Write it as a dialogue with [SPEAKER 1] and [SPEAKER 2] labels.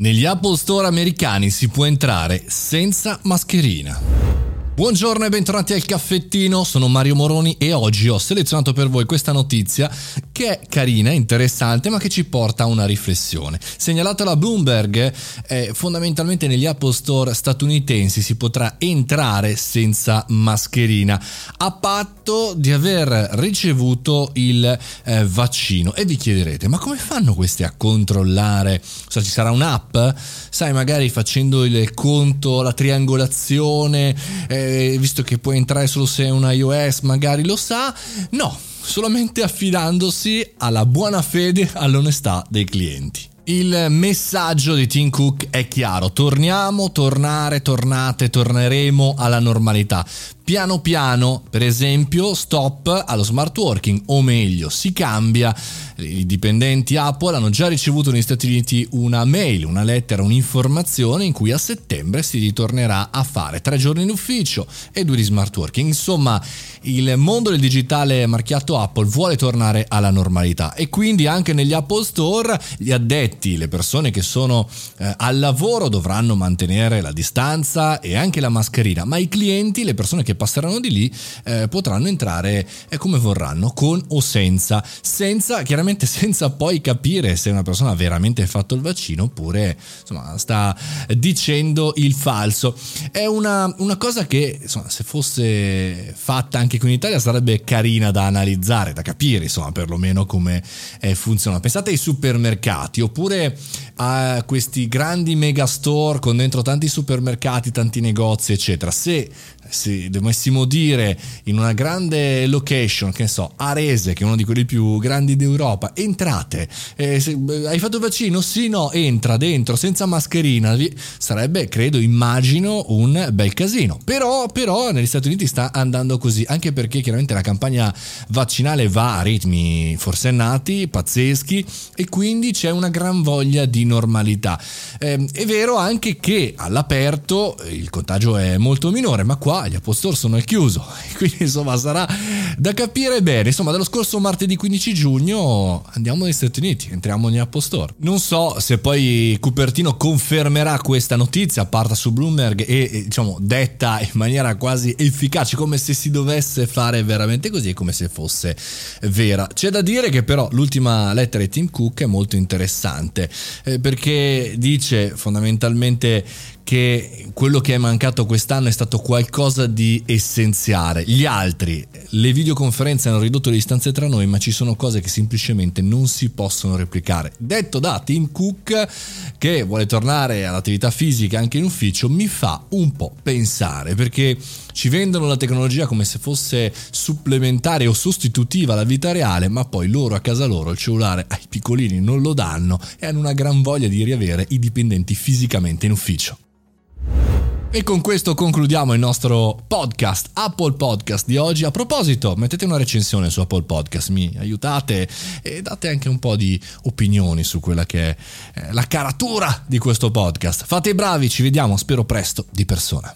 [SPEAKER 1] Negli Apple Store americani si può entrare senza mascherina. Buongiorno e bentornati al caffettino, sono Mario Moroni e oggi ho selezionato per voi questa notizia che è carina, interessante, ma che ci porta a una riflessione. Segnalata la Bloomberg, eh, fondamentalmente negli Apple Store statunitensi si potrà entrare senza mascherina, a patto di aver ricevuto il eh, vaccino. E vi chiederete, ma come fanno questi a controllare? So, ci sarà un'app? Sai, magari facendo il conto, la triangolazione... Eh, visto che puoi entrare solo se è un iOS, magari lo sa. No, solamente affidandosi alla buona fede, all'onestà dei clienti. Il messaggio di Tim Cook è chiaro, torniamo, tornare, tornate, torneremo alla normalità. Piano piano, per esempio, stop allo smart working, o meglio, si cambia i dipendenti Apple hanno già ricevuto negli Stati Uniti una mail, una lettera, un'informazione in cui a settembre si ritornerà a fare tre giorni in ufficio e due di smart working. Insomma, il mondo del digitale marchiato Apple vuole tornare alla normalità e quindi anche negli Apple Store gli addetti, le persone che sono eh, al lavoro dovranno mantenere la distanza e anche la mascherina, ma i clienti, le persone che passeranno di lì, eh, potranno entrare eh, come vorranno, con o senza, senza chiaramente senza poi capire se una persona ha veramente fatto il vaccino oppure insomma, sta dicendo il falso. È una, una cosa che insomma, se fosse fatta anche qui in Italia sarebbe carina da analizzare, da capire insomma perlomeno come eh, funziona. Pensate ai supermercati oppure a questi grandi megastore con dentro tanti supermercati, tanti negozi eccetera. Se se dovessimo dire in una grande location, che ne so, Arese, che è uno di quelli più grandi d'Europa, entrate, eh, se, hai fatto vaccino? Sì, no, entra dentro senza mascherina, sarebbe, credo, immagino, un bel casino. Però, però negli Stati Uniti sta andando così, anche perché chiaramente la campagna vaccinale va a ritmi forsennati, pazzeschi, e quindi c'è una gran voglia di normalità. Eh, è vero anche che all'aperto il contagio è molto minore, ma qua gli Apple Store sono al chiuso, quindi insomma sarà da capire bene. Insomma, dallo scorso martedì 15 giugno andiamo negli Stati Uniti, entriamo negli Apple Store. Non so se poi Cupertino confermerà questa notizia, parta su Bloomberg e diciamo detta in maniera quasi efficace, come se si dovesse fare veramente così, come se fosse vera. C'è da dire che però l'ultima lettera di Tim Cook è molto interessante, eh, perché dice fondamentalmente che quello che è mancato quest'anno è stato qualcosa di essenziale. Gli altri, le videoconferenze hanno ridotto le distanze tra noi, ma ci sono cose che semplicemente non si possono replicare. Detto da Tim Cook, che vuole tornare all'attività fisica anche in ufficio, mi fa un po' pensare perché ci vendono la tecnologia come se fosse supplementare o sostitutiva alla vita reale, ma poi loro a casa loro il cellulare ai piccolini non lo danno e hanno una gran voglia di riavere i dipendenti fisicamente in ufficio. E con questo concludiamo il nostro podcast, Apple Podcast di oggi. A proposito, mettete una recensione su Apple Podcast, mi aiutate e date anche un po' di opinioni su quella che è eh, la caratura di questo podcast. Fate i bravi, ci vediamo, spero presto, di persona.